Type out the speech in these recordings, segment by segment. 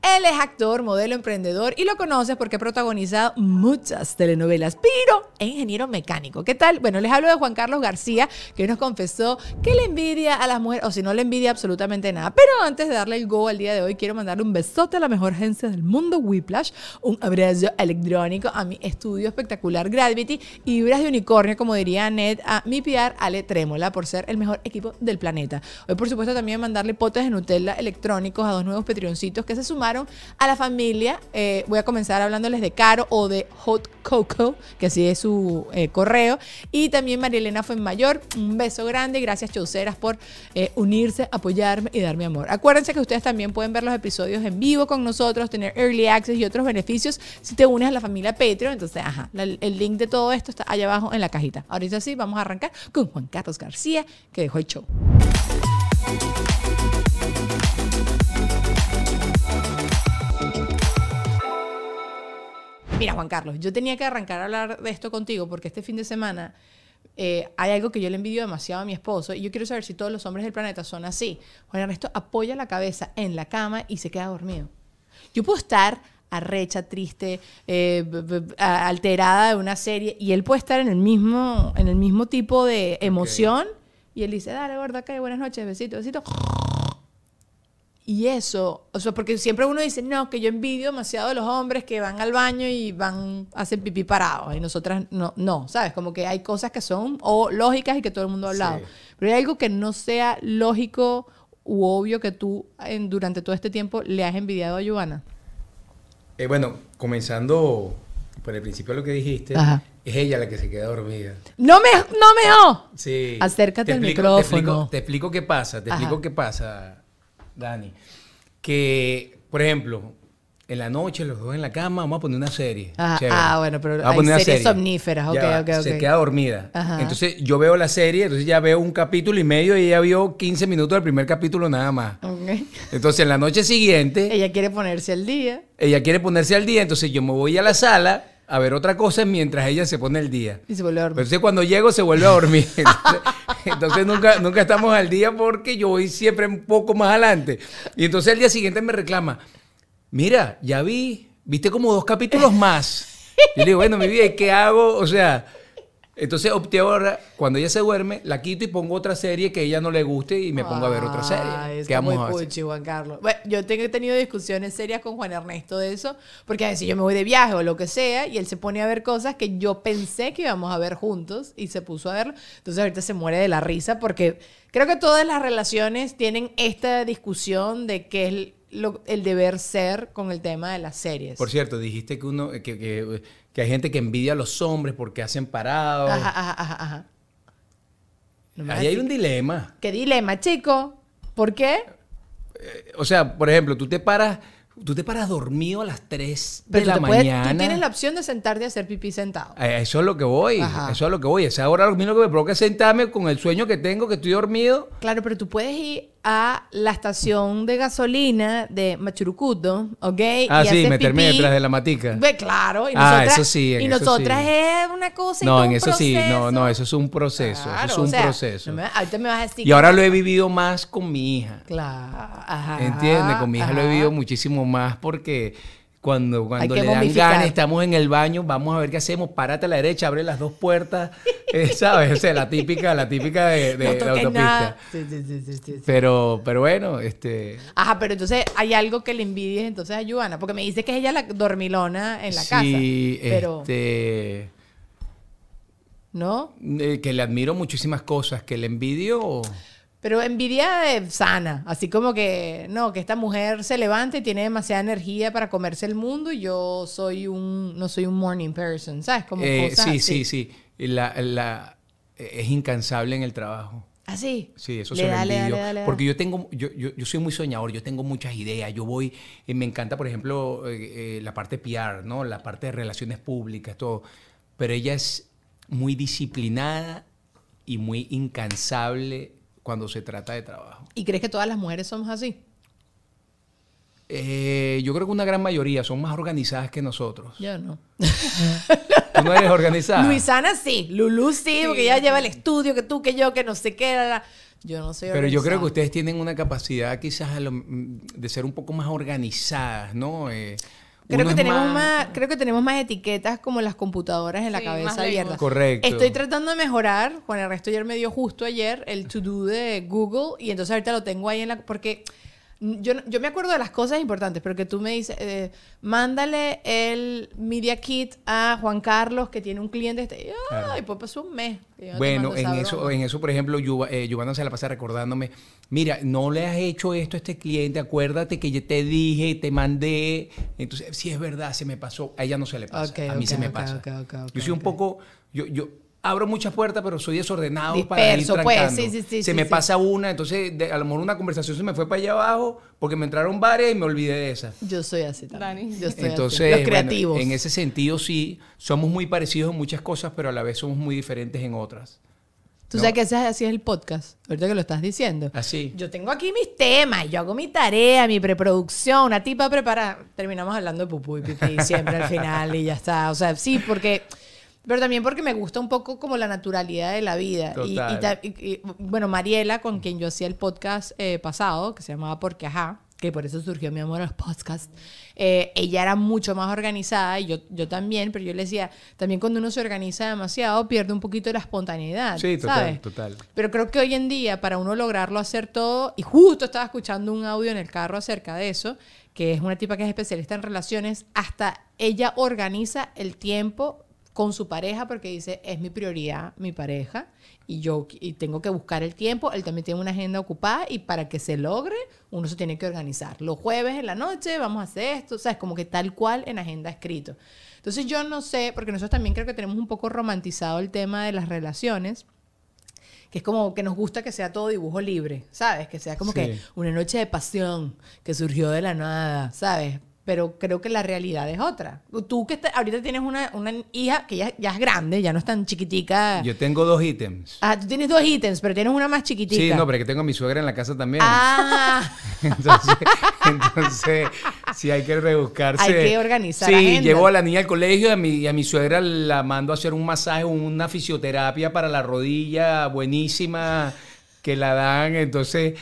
Él es actor, modelo, emprendedor y lo conoces porque ha protagonizado muchas telenovelas, pero es ingeniero mecánico. ¿Qué tal? Bueno, les hablo de Juan Carlos García, que nos confesó que le envidia a las mujeres, o si no le envidia absolutamente nada. Pero antes de darle el go al día de hoy, quiero mandarle un besote a la mejor agencia del mundo, Whiplash, un abrazo electrónico a mi estudio espectacular Gravity y vibras de unicornio, como diría Ned, a mi PR Ale Trémola, por ser el mejor equipo del planeta. Hoy, por supuesto, también mandarle potes de Nutella electrónicos a dos nuevos Patreoncitos que se sumaron a la familia. Eh, voy a comenzar hablándoles de Caro o de Hot Coco, que así es su eh, correo. Y también María Elena Mayor Un beso grande. Gracias, Chauceras, por eh, unirse, apoyarme y darme amor. Acuérdense que ustedes también pueden ver los episodios en vivo con nosotros, tener early access y otros beneficios si te unes a la familia Patreon. Entonces, ajá, el link de todo esto está allá abajo en la cajita. Ahorita sí, vamos a arrancar con Juan Carlos García, que dejó el show. Mira, Juan Carlos, yo tenía que arrancar a hablar de esto contigo porque este fin de semana eh, hay algo que yo le envidio demasiado a mi esposo y yo quiero saber si todos los hombres del planeta son así. Juan Ernesto apoya la cabeza en la cama y se queda dormido. Yo puedo estar arrecha, triste, eh, alterada de una serie y él puede estar en el mismo, en el mismo tipo de emoción y él dice, dale, gorda, que buenas noches, besito, besito y eso, o sea, porque siempre uno dice, no, que yo envidio demasiado a los hombres que van al baño y van, a hacer pipí parados. Y nosotras no, no, ¿sabes? Como que hay cosas que son o lógicas y que todo el mundo ha hablado. Pero hay algo que no sea lógico u obvio que tú en, durante todo este tiempo le has envidiado a Joana. Eh, bueno, comenzando por el principio de lo que dijiste, es ella la que se queda dormida. ¡No me, no me Sí. Acércate al micrófono. Te explico, qué pasa, te explico qué pasa Dani, que, por ejemplo, en la noche, los dos en la cama, vamos a poner una serie. ah, bueno, pero hay series serie. somníferas, ok, ok, ok. Se queda dormida. Entonces yo veo la serie, entonces ya veo un capítulo y medio y ella vio 15 minutos del primer capítulo nada más. Entonces en la noche siguiente... Ella quiere ponerse al día. Ella quiere ponerse al día, entonces yo me voy a la sala a ver otra cosa mientras ella se pone el día. Y se vuelve a dormir. Entonces cuando llego se vuelve a dormir. Entonces, nunca, nunca estamos al día porque yo voy siempre un poco más adelante. Y entonces el día siguiente me reclama, mira, ya vi, viste como dos capítulos más. Y le digo, bueno, mi vida, ¿qué hago? O sea, entonces opté ahora, cuando ella se duerme, la quito y pongo otra serie que a ella no le guste y me pongo a ver otra serie. Es ¿Qué muy puchi, Juan Carlos. Bueno, yo tengo tenido discusiones serias con Juan Ernesto de eso, porque a veces yo me voy de viaje o lo que sea y él se pone a ver cosas que yo pensé que íbamos a ver juntos y se puso a verlo. Entonces ahorita se muere de la risa porque creo que todas las relaciones tienen esta discusión de qué es el deber ser con el tema de las series. Por cierto, dijiste que uno que que hay gente que envidia a los hombres porque hacen parados. Ajá, ajá, ajá. Ahí hay un dilema. ¿Qué dilema, chico? ¿Por qué? Eh, o sea, por ejemplo, tú te paras Tú te paras dormido a las 3 de la mañana. tú tienes la opción de sentarte a hacer pipí sentado. Eh, eso es lo que voy. Eso es lo que voy. Esa ahora lo mismo que me provoca sentarme con el sueño que tengo, que estoy dormido. Claro, pero tú puedes ir a la estación de gasolina de Machurucuto, ¿ok? Ah, sí, meterme detrás de la matica. Ve, claro. Y ah, eso sí. y nosotras es una cosa. no, en eso sí. No, no, eso es un proceso. eso es un proceso. ahorita me vas a decir. Y ahora lo he vivido más con mi hija. Claro. Ajá. ¿Entiendes? Con mi hija lo he vivido muchísimo más porque cuando, cuando le dan ganas, estamos en el baño, vamos a ver qué hacemos, párate a la derecha, abre las dos puertas, eh, ¿sabes? O sea, la típica, la típica de, la autopista. Sí, sí, sí, pero, pero bueno, este... Ajá, pero entonces hay algo que le envidies entonces a Joana, porque me dice que es ella la dormilona en la casa. Sí, pero... este... ¿No? Eh, que le admiro muchísimas cosas, que le envidio... Pero envidia sana, así como que, no, que esta mujer se levanta y tiene demasiada energía para comerse el mundo y yo soy un, no soy un morning person, ¿sabes? Como eh, sí, sí, sí, la, la, es incansable en el trabajo. ¿Ah, sí? Sí, eso se lo envidio. porque yo tengo, yo, yo, yo, soy muy soñador, yo tengo muchas ideas, yo voy, y me encanta, por ejemplo, eh, eh, la parte PR, ¿no? La parte de relaciones públicas, todo. Pero ella es muy disciplinada y muy incansable cuando se trata de trabajo. ¿Y crees que todas las mujeres somos así? Eh, yo creo que una gran mayoría son más organizadas que nosotros. Yo no. Tú no eres organizada. Luisana sí, Lulu sí, porque ella lleva el estudio, que tú, que yo, que no sé qué. la, la. Yo no soy Pero yo creo que ustedes tienen una capacidad quizás de ser un poco más organizadas, ¿no? Eh, Creo uno que, tenemos más... creo que tenemos más etiquetas como las computadoras en la cabeza abierta. Correcto. Estoy tratando de mejorar. Juan Ernesto ayer me dio justo ayer el to-do de Google y entonces ahorita lo tengo ahí en la... Porque yo, yo me acuerdo de las cosas importantes, pero que tú me dices, eh, mándale el Media Kit a Juan Carlos que tiene un cliente. Este, y, Claro. Ay, pues pasó un mes. Bueno, en eso, broma. en eso, por ejemplo, eh, Giovanna se la pasa recordándome, mira, no le has hecho esto a este cliente, acuérdate que yo te dije, te mandé. Entonces, si es verdad, se me pasó. A ella no se le pasa, a mí se me pasa. yo soy un poco, yo, yo abro muchas puertas, pero soy desordenado para ir pues, sí, sí, sí, se sí, me sí. pasa una, entonces de- a lo mejor una conversación se me fue para allá abajo porque me entraron varias y me olvidé de esa. Yo soy así también. Dani. Yo estoy Entonces, así. Los bueno, creativos. en ese sentido sí, somos muy parecidos en muchas cosas, pero a la vez somos muy diferentes en otras. Tú ¿no? sabes que ese- así es el podcast, ahorita que lo estás diciendo. Así. Yo tengo aquí mis temas, yo hago mi tarea, mi preproducción, una tipa preparada. Terminamos hablando de pupú y pipí siempre al final y ya está. O sea, sí, porque. Pero también porque me gusta un poco como la naturalidad de la vida. Y- Y, Total. ta- y- y, bueno, Mariela, con quien yo hacía el podcast eh, pasado, que se llamaba Porque Ajá, que por eso surgió mi amor a los podcasts, eh, ella era mucho más organizada y yo, yo también, pero yo le decía, también cuando uno se organiza demasiado pierde un poquito la espontaneidad. Sí, total, ¿sabes? total. Pero creo que hoy en día, para uno lograrlo hacer todo, y justo estaba escuchando un audio en el carro acerca de eso, que es una tipa que es especialista en relaciones, hasta ella organiza el tiempo con su pareja porque dice, es mi prioridad, mi pareja, y yo y tengo que buscar el tiempo, él también tiene una agenda ocupada y para que se logre, uno se tiene que organizar. Los jueves en la noche vamos a hacer esto, o sea, es como que tal cual en agenda escrito. Entonces yo no sé, porque nosotros también creo que tenemos un poco romantizado el tema de las relaciones, que es como que nos gusta que sea todo dibujo libre, ¿sabes? Que sea como Sí. que una noche de pasión que surgió de la nada, ¿sabes? Pero creo que la realidad es otra. Tú que está- ahorita tienes una, una hija que ya, ya es grande, ya no es tan chiquitica. Yo tengo dos ítems. Ah, tú tienes dos ítems, pero tienes una más chiquitica. Sí, no, pero es que tengo a mi suegra en la casa también. Ah, Entonces, entonces, sí hay que rebuscarse. Hay que organizar Sí, agenda. llevo a la niña al colegio y a mi, a mi suegra la mando a hacer un masaje, una fisioterapia para la rodilla buenísima que la dan. Entonces,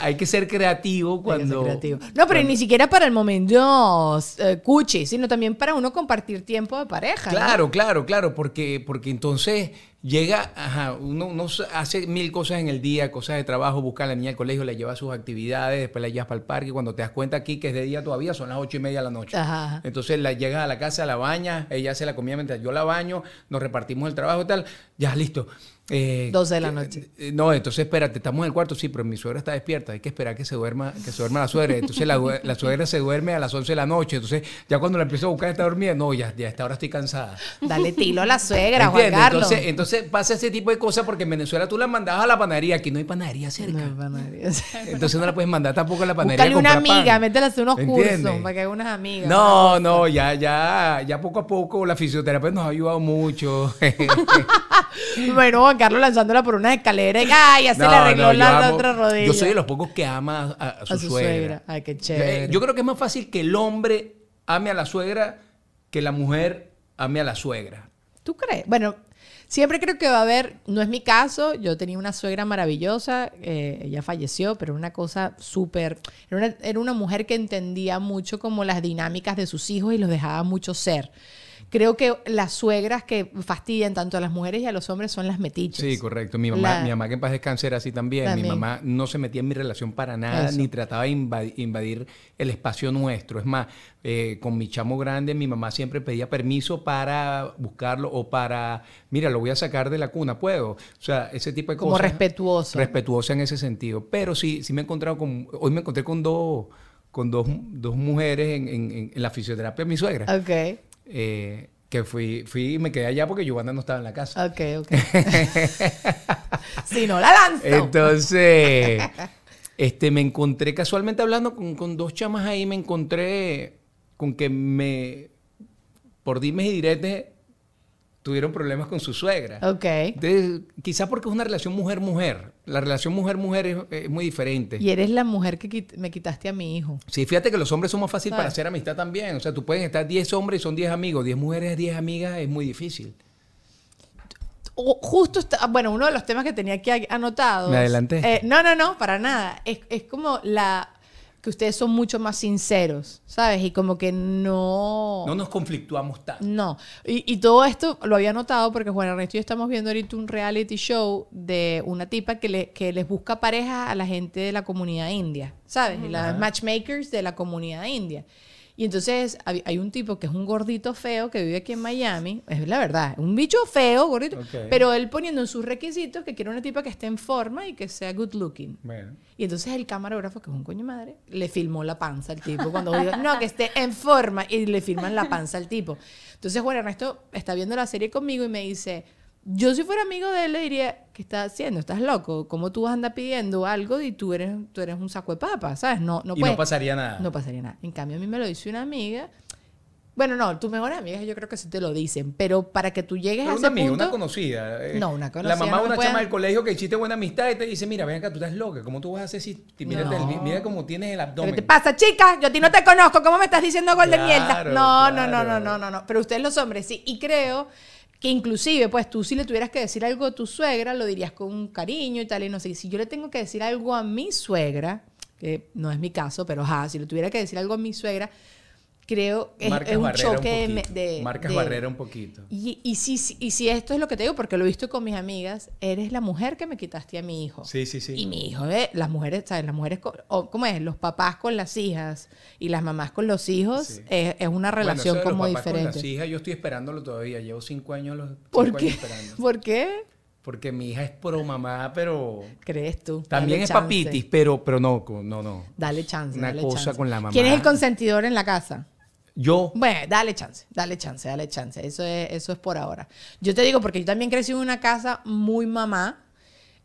hay que ser creativo que ser cuando... creativo. No, pero ni siquiera para el momento eh, cuchi, sino también para uno compartir tiempo de pareja. ¿no? Claro, claro, claro, porque, porque entonces llega, ajá, uno, uno hace mil cosas en el día, cosas de trabajo, busca a la niña al colegio, la lleva a sus actividades, después la llevas para el parque, cuando te das cuenta aquí que es de día todavía, son las ocho y media de la noche. Ajá. Entonces la llegas a la casa, la bañas, ella hace la comida mientras yo la baño, nos repartimos el trabajo y tal, ya listo. Eh, 12 de la noche. eh, No, entonces espérate, estamos en el cuarto, sí, pero mi suegra está despierta, hay que esperar que se duerma, que se duerma la suegra. Entonces la, la suegra se duerme a las 11 de la noche, entonces ya cuando la empiezo a buscar está dormida, no, ya, ya a esta hora estoy cansada. Dale tilo a la suegra, Juan ¿Entiendes? Carlos. Entonces, entonces pasa ese tipo de cosas porque en Venezuela tú la mandabas a la panadería, aquí no hay panadería cerca. No, para nadie. Entonces no la puedes mandar tampoco a la panadería. Búscale a una amiga, pan. métela a hacer unos ¿Entiendes? cursos para que haga unas amigas. No, no, ya, ya, ya poco a poco la fisioterapia nos ha ayudado mucho. Bueno, Juan Carlos lanzándola por una escalera y ¡ay! Ya se No, le arregló no, yo la, amo- otra rodilla. Yo soy de los pocos que ama a, a su, A su suegra. suegra. Ay, qué Eh, chévere. Yo creo que es más fácil que el hombre ame a la suegra que la mujer ame a la suegra. ¿Tú crees? Bueno, siempre creo que va a haber, no es mi caso, yo tenía una suegra maravillosa, eh, ella falleció, pero una cosa súper, era una, era una mujer que entendía mucho como las dinámicas de sus hijos y los dejaba mucho ser. Creo que las suegras que fastidian tanto a las mujeres y a los hombres son las metiches. Sí, correcto. Mi mamá, La- mi mamá que en paz descanse era así también. También. Mi mamá no se metía en mi relación para nada, Eso. ni trataba de invadi- invadir el espacio nuestro. Es más, eh, con mi chamo grande, mi mamá siempre pedía permiso para buscarlo o para, mira, lo voy a sacar de la cuna, ¿puedo? O sea, ese tipo de Como cosas. respetuoso. Respetuosa en ese sentido. Pero sí, sí me he encontrado con, hoy me encontré con dos, con dos, dos mujeres en- en la fisioterapia de mi suegra. Ok, Eh, que fui, fui y me quedé allá porque Giovanna no estaba en la casa. ok, ok. si no la lanzo. Entonces, este, me encontré casualmente hablando con, con dos chamas ahí, me encontré con que me, por dimes y diretes, tuvieron problemas con su suegra. Ok. Entonces, quizás porque es una relación mujer-mujer. La relación mujer-mujer es, es muy diferente. Y eres la mujer que quit- me quitaste a mi hijo. Sí, fíjate que los hombres son más fáciles para hacer amistad también. O sea, tú puedes estar 10 hombres y son 10 amigos, 10 mujeres, 10 amigas, es muy difícil. Justo está, bueno, uno de los temas que tenía aquí anotados. ¿Me adelanté? eh, no, no, no, para nada. Es, es como la que ustedes son mucho más sinceros, ¿sabes? Y como que no. No nos conflictuamos tanto. No. Y, y todo esto lo había notado porque Juan Ernesto y yo estamos viendo ahorita un reality show de una tipa que, le, que les busca pareja a la gente de la comunidad india, ¿sabes? Las matchmakers de la comunidad india. Y entonces hay, un tipo que es un gordito feo que vive aquí en Miami, es la verdad, un bicho feo, gordito, pero él poniendo en sus requisitos que quiere una tipa que esté en forma y que sea good looking. Bueno. Y entonces el camarógrafo, que es un coño madre, le filmó la panza al tipo. Cuando digo, no, que esté en forma, y le filman la panza al tipo. Entonces Juan Ernesto está viendo la serie conmigo y me dice, yo si fuera amigo de él le diría, ¿qué estás haciendo? ¿Estás loco? ¿Cómo tú vas a andar pidiendo algo y tú eres, tú eres un saco de papas? ¿Sabes? No, no y puedes- no pasaría nada. no pasaría nada. En cambio, a mí me lo dice una amiga. Bueno, no, tus mejores amigas yo creo que sí te lo dicen, pero para que tú llegues Pero a ese una amiga, punto... una conocida. eh, No, una conocida La mamá de una puede- chama del colegio que hiciste buena amistad y te dice, mira, ven acá, tú estás loca. ¿Cómo tú vas a hacer si... el- mira cómo tienes el ¿Qué abdomen. te pasa, chica? Yo a ti no te conozco. ¿Cómo me estás diciendo gol de Claro, mierda? No, no, no, no, no, no, no. Pero ustedes los hombres sí. Y creo que inclusive, pues tú si le tuvieras que decir algo a tu suegra, lo dirías con cariño y tal. Y no sé, si yo le tengo que decir algo a mi suegra, que no es mi caso, pero ajá, si le tuviera que decir algo a mi suegra, creo que es, un choque de, un me- poquito. de- Marcas de- barrera un poquito. Y, y, si, y si esto es lo que te digo, porque lo he visto con mis amigas, eres la mujer que me quitaste a mi hijo. Sí, sí, sí. Y mi hijo, ¿eh? las mujeres, ¿sabes? Las mujeres, con- o, ¿cómo es? Los papás con las hijas y las mamás con los hijos Sí. es, es una Bueno, relación eso de los como papás con diferente. las hijas, yo estoy esperándolo todavía. Llevo cinco años, los, ¿Por cinco qué? años esperando. ¿Por qué? Porque mi hija es pro mamá, pero... ¿Crees tú? También Dale es chance. papitis, pero, pero no, no, no. Dale chance. Una dale cosa chance. con la mamá. ¿Quién es el consentidor en la casa? Yo, Bueno, dale chance, dale chance, dale chance. Eso es, eso es por ahora. Yo te digo, porque yo también crecí en una casa muy mamá.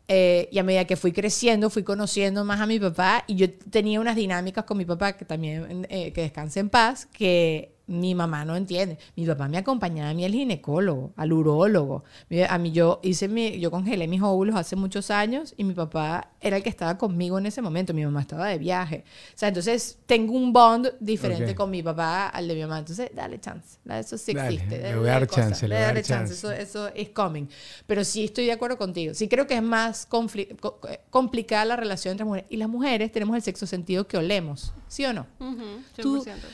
eh, y a medida que fui creciendo, fui conociendo más a mi papá. Y yo tenía unas dinámicas con mi papá, que también, eh, que descanse en paz, que mi mamá no entiende. Mi papá me acompañaba a mí al ginecólogo, al urólogo. A mí yo hice mi, yo congelé mis óvulos hace muchos años y mi papá era el que estaba conmigo en ese momento. Mi mamá estaba de viaje. O sea, entonces tengo un bond diferente Ok. con mi papá al de mi mamá. Entonces, dale chance. La- Eso sí Dale, existe. le dale voy a dar cosa, chance, le voy a dar chance. Eso, eso es coming. Pero sí estoy de acuerdo contigo. Sí creo que es más complicada la relación entre mujeres. Y las mujeres tenemos el sexo sentido que olemos. ¿Sí o no? Ujú, Tú- 100%. Tú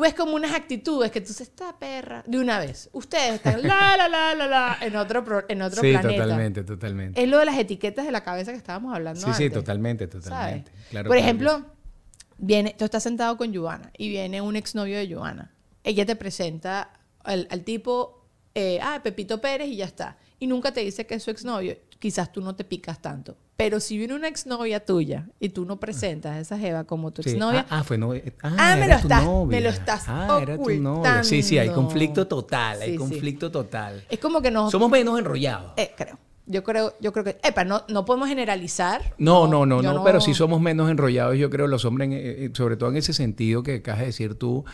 ves como unas actitudes que tú dices, esta perra, de una vez. Ustedes están la, la, la, la, la, en otro, pro- en otro sí, planeta. totalmente, totalmente. Es lo de las etiquetas de la cabeza que estábamos hablando Sí, sí, totalmente, totalmente. Claro, Por ejemplo, viene, tú estás sentado con Joana y viene un exnovio de Joana. Ella te presenta al, al tipo, eh, ah, Pepito Pérez y ya está. Y nunca te dice que es su exnovio. Quizás tú no te picas tanto. Pero si viene una exnovia tuya y tú no presentas a esa jeva como tu Sí. exnovia, Ah, ah, fue novia. Ah, Ah, me era lo tu estás- novia. me lo estás Ah, era tu novia. Sí, sí, hay conflicto total, hay sí. conflicto total. es como que nos... Somos menos enrollados. Eh, creo. Yo creo, yo creo que... Epa, no, no podemos generalizar. No, no, no, no, pero sí somos menos enrollados, yo creo, los hombres, eh, eh, sobre todo en ese sentido que acabas de decir tú,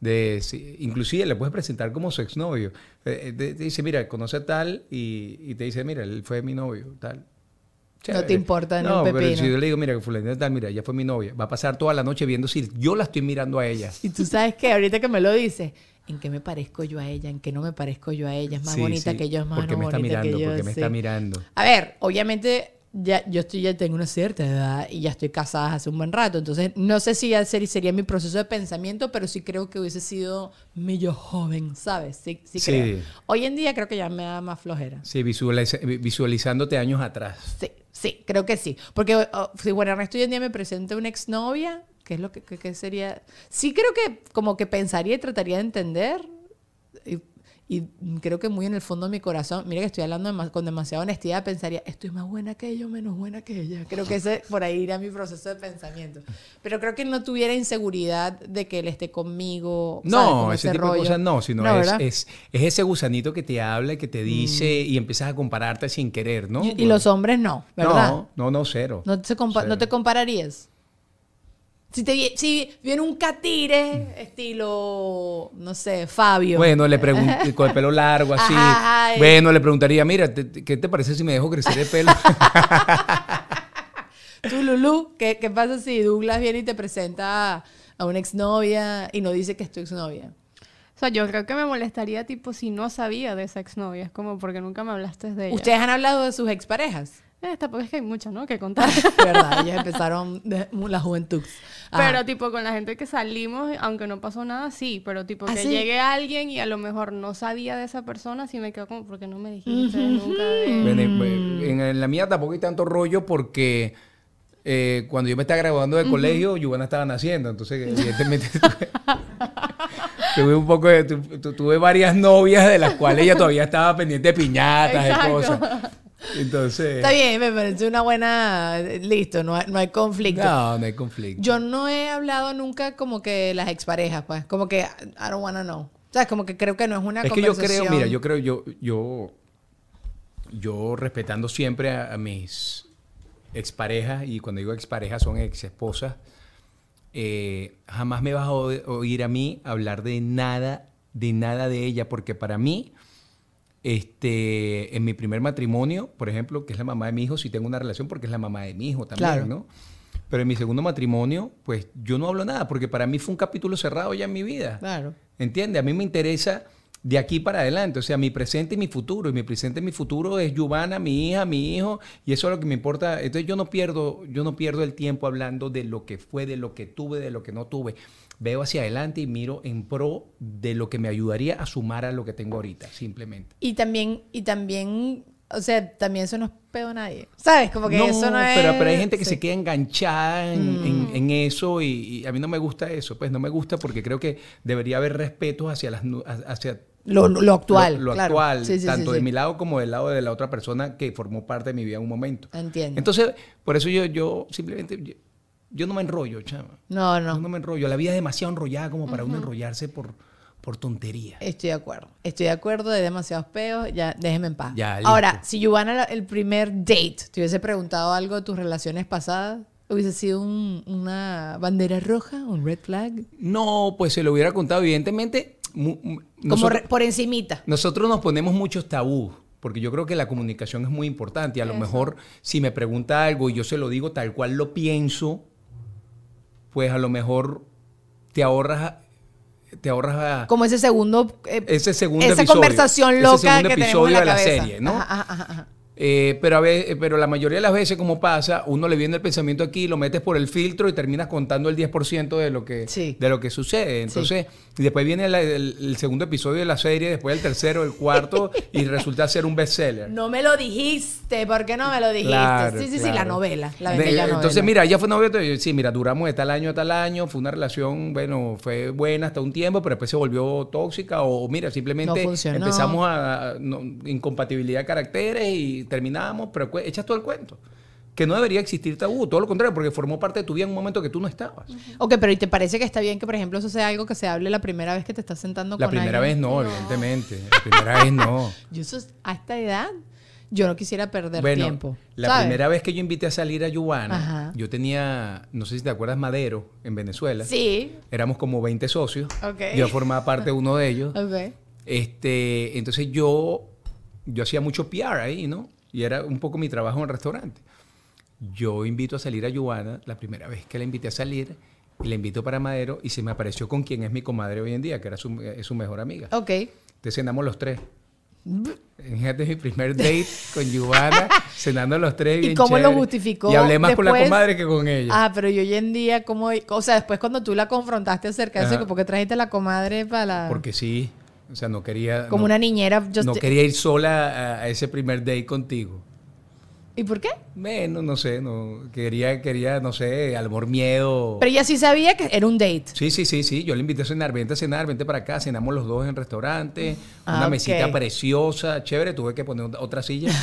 de, si- inclusive le puedes presentar como su exnovio. Eh, eh, te, te dice, mira, conoce a tal y, y te dice, mira, él fue mi novio, tal. No te importa ni no, un pero si yo le digo, mira, fulanita tal, mira, ella fue mi novia, va a pasar toda la noche viendo si yo la estoy mirando a ella. Y tú sabes que ahorita que me lo dices, ¿en qué me parezco yo a ella? ¿En qué no me parezco yo a ella? Es más Sí, bonita sí. que yo, es más ¿Por qué me está bonita mirando? que yo. ¿Por qué me sí. está mirando? A ver, obviamente ya yo estoy ya tengo una cierta edad y ya estoy casada hace un buen rato, entonces no sé si ya ser- sería mi proceso de pensamiento, pero sí creo que hubiese sido yo joven, ¿sabes? Sí, sí, Sí. creo. Hoy en día creo que ya me da más flojera. Sí, visualiza- visualizándote años atrás. Sí, sí, creo que sí. Porque oh, si bueno, Ernesto hoy en día me presenta una exnovia, ¿qué es lo que, que- que sería? Sí creo que como que pensaría y trataría de entender. Y, creo que muy en el fondo de mi corazón, mira que estoy hablando dema- con demasiada honestidad, pensaría, estoy más buena que ella o menos buena que ella. Creo que ese por ahí iría mi proceso de pensamiento. Pero creo que no tuviera inseguridad de que él esté conmigo. No, ese tipo rollo. de cosas no, sino No, es. Mm. es, es ese gusanito que te habla que te dice y empiezas a compararte sin querer, ¿no? y, y los hombres no, ¿verdad? No, no, no, cero. No, te Cero. no te compararías. Si, te, si viene un catire, estilo, no sé, Fabio. Bueno, le pregunté, con el pelo largo así. Ajá, ajá, bueno, le preguntaría, mira, te- ¿qué te parece si me dejo crecer el pelo? Tú, Lulú, ¿qué, ¿qué pasa si Douglas viene y te presenta a una exnovia y no dice que es tu exnovia? O sea, yo creo que me molestaría tipo si no sabía de esa exnovia. Es como porque nunca me hablaste de ella. ¿Ustedes han hablado de sus exparejas? Eh, tampoco es que hay mucho, ¿no? Que contar. ¿Verdad? Ellos empezaron de la juventud. Ajá. Pero tipo con la gente que salimos, aunque no pasó nada, sí. Pero tipo ¿Ah, que sí? llegue alguien y a lo mejor no sabía de esa persona, sí me quedo como, ¿por qué no me dijiste nunca de...? Bueno, en, en la mía tampoco hay tanto rollo porque eh, cuando yo me estaba graduando de colegio, Giovanna estaba naciendo. Entonces, evidentemente, tuve, un poco de, tu- tu- tuve varias novias de las cuales ella todavía estaba pendiente de piñatas y Exacto. cosas. Entonces, Está bien, me parece una buena... Listo, no hay, no hay conflicto. no, no hay conflicto. Yo no he hablado nunca como que las exparejas, pues. Como que I don't wanna know. O sea, como que creo que no es una es que yo creo, mira, yo creo, yo, yo, yo respetando siempre a, a mis exparejas, y cuando digo exparejas son ex esposas, eh, jamás me vas a oír a mí hablar de nada, de nada de ella, porque para mí, este, en mi primer matrimonio, por ejemplo, que es la mamá de mi hijo, sí tengo una relación porque es la mamá de mi hijo también, Claro. ¿no? Pero en mi segundo matrimonio, pues yo no hablo nada, porque para mí fue un capítulo cerrado ya en mi vida. Claro. ¿Entiendes? A mí me interesa de aquí para adelante, o sea, mi presente y mi futuro. Y mi presente y mi futuro es Giovanna, mi hija, mi hijo, y eso es lo que me importa. Entonces yo no pierdo, yo no pierdo el tiempo hablando de lo que fue, de lo que tuve, de lo que no tuve. Veo hacia adelante y miro en pro de lo que me ayudaría a sumar a lo que tengo ahorita, simplemente. Y también, y también, o sea, también eso no es pedo a nadie. ¿Sabes? Como que no, eso no es. pero, pero hay gente que sí. se queda enganchada en, en- en eso y, y a mí no me gusta eso, pues no me gusta porque creo que debería haber respeto hacia las hacia Lo, lo actual. lo, lo claro. actual, Sí, sí, sí, tanto de mi lado como del lado de la otra persona que formó parte de mi vida en un momento. Entiendo. Entonces, por eso yo, yo simplemente, yo, yo no me enrollo, chama. no, Yo no. no me enrollo. La vida es demasiado enrollada como para uno enrollarse por, por tontería. Estoy de acuerdo. Estoy de acuerdo de demasiados peos. Ya, déjeme en paz. Ya. Ahora, si Giovanna, el primer date, te hubiese preguntado algo de tus relaciones pasadas, hubiese sido un- una bandera roja, un red flag. No, pues se lo hubiera contado, evidentemente. mu- mu- Como nosotros- re- por encimita. Nosotros nos ponemos muchos tabús, porque yo creo que la comunicación es muy importante. Y a lo mejor, si me pregunta algo y yo se lo digo tal cual lo pienso, pues a lo mejor te ahorras, te ahorras Como ese segundo. eh, ese segundo esa episodio. conversación ese loca segundo que tenemos episodio en la de la cabeza. serie, ¿no? Ajá, ajá, ajá. Eh, pero, a ve- pero la mayoría de las veces, como pasa, uno le viene el pensamiento aquí, lo metes por el filtro y terminas contando el 10% de lo que, Sí. de lo que sucede. Entonces, y después viene el, el segundo episodio de la serie, después el tercero, el cuarto, y resulta ser un bestseller. No me lo dijiste, ¿por qué no me lo dijiste? Claro, sí, sí, sí, la novela, la De- novela. Entonces, mira, ella fue de- sí, mira, duramos de tal año a tal año, fue una relación, bueno, fue buena hasta un tiempo, pero después se volvió tóxica o, mira, simplemente No empezamos a, a- no, incompatibilidad de caracteres y terminamos, pero echas todo el cuento. Que no debería existir tabú, todo lo contrario, porque formó parte de tu vida en un momento que tú no estabas. Ok, pero ¿y te parece que está bien que, por ejemplo, eso sea algo que se hable la primera vez que te estás sentando La con primera vez alguien? no, evidentemente. La primera vez no. Yo eso, a esta edad, yo no quisiera perder Bueno, tiempo. la ¿sabes? primera vez que yo invité a salir a Ajá. yo tenía, no sé si te acuerdas, Madero, en Venezuela. Sí, Éramos como 20 socios. Ok. Yo formaba parte de uno de ellos. ok. Este, entonces yo, yo hacía mucho PR ahí, ¿no? Y era un poco mi trabajo en el restaurante. Yo invito a salir a Giovanna, la primera vez que la invité a salir, y la invito para Madero, y se me apareció con quien es mi comadre hoy en día, que era su, es su mejor amiga. Ok. Entonces cenamos los tres. Fíjate mi primer date con Giovanna, cenando los tres. ¿Y bien cómo lo chévere. justificó Y hablé más con la después? comadre que con ella. Ah, pero yo hoy en día, ¿cómo? O sea, después cuando tú la confrontaste acerca de eso. ¿por qué trajiste a la comadre para la... Porque sí, o sea, no quería. Como no- una niñera. just- no quería ir sola a, a ese primer date contigo. ¿Y por qué? Bueno, no sé, no quería, quería, no sé, a lo mejor miedo. Pero ella sí sabía que era un date. Sí, sí, sí, sí. Yo le invité a cenar, vente a cenar, vente para acá, cenamos los dos en el restaurante, Ah, una mesita preciosa, chévere, tuve que poner otra silla.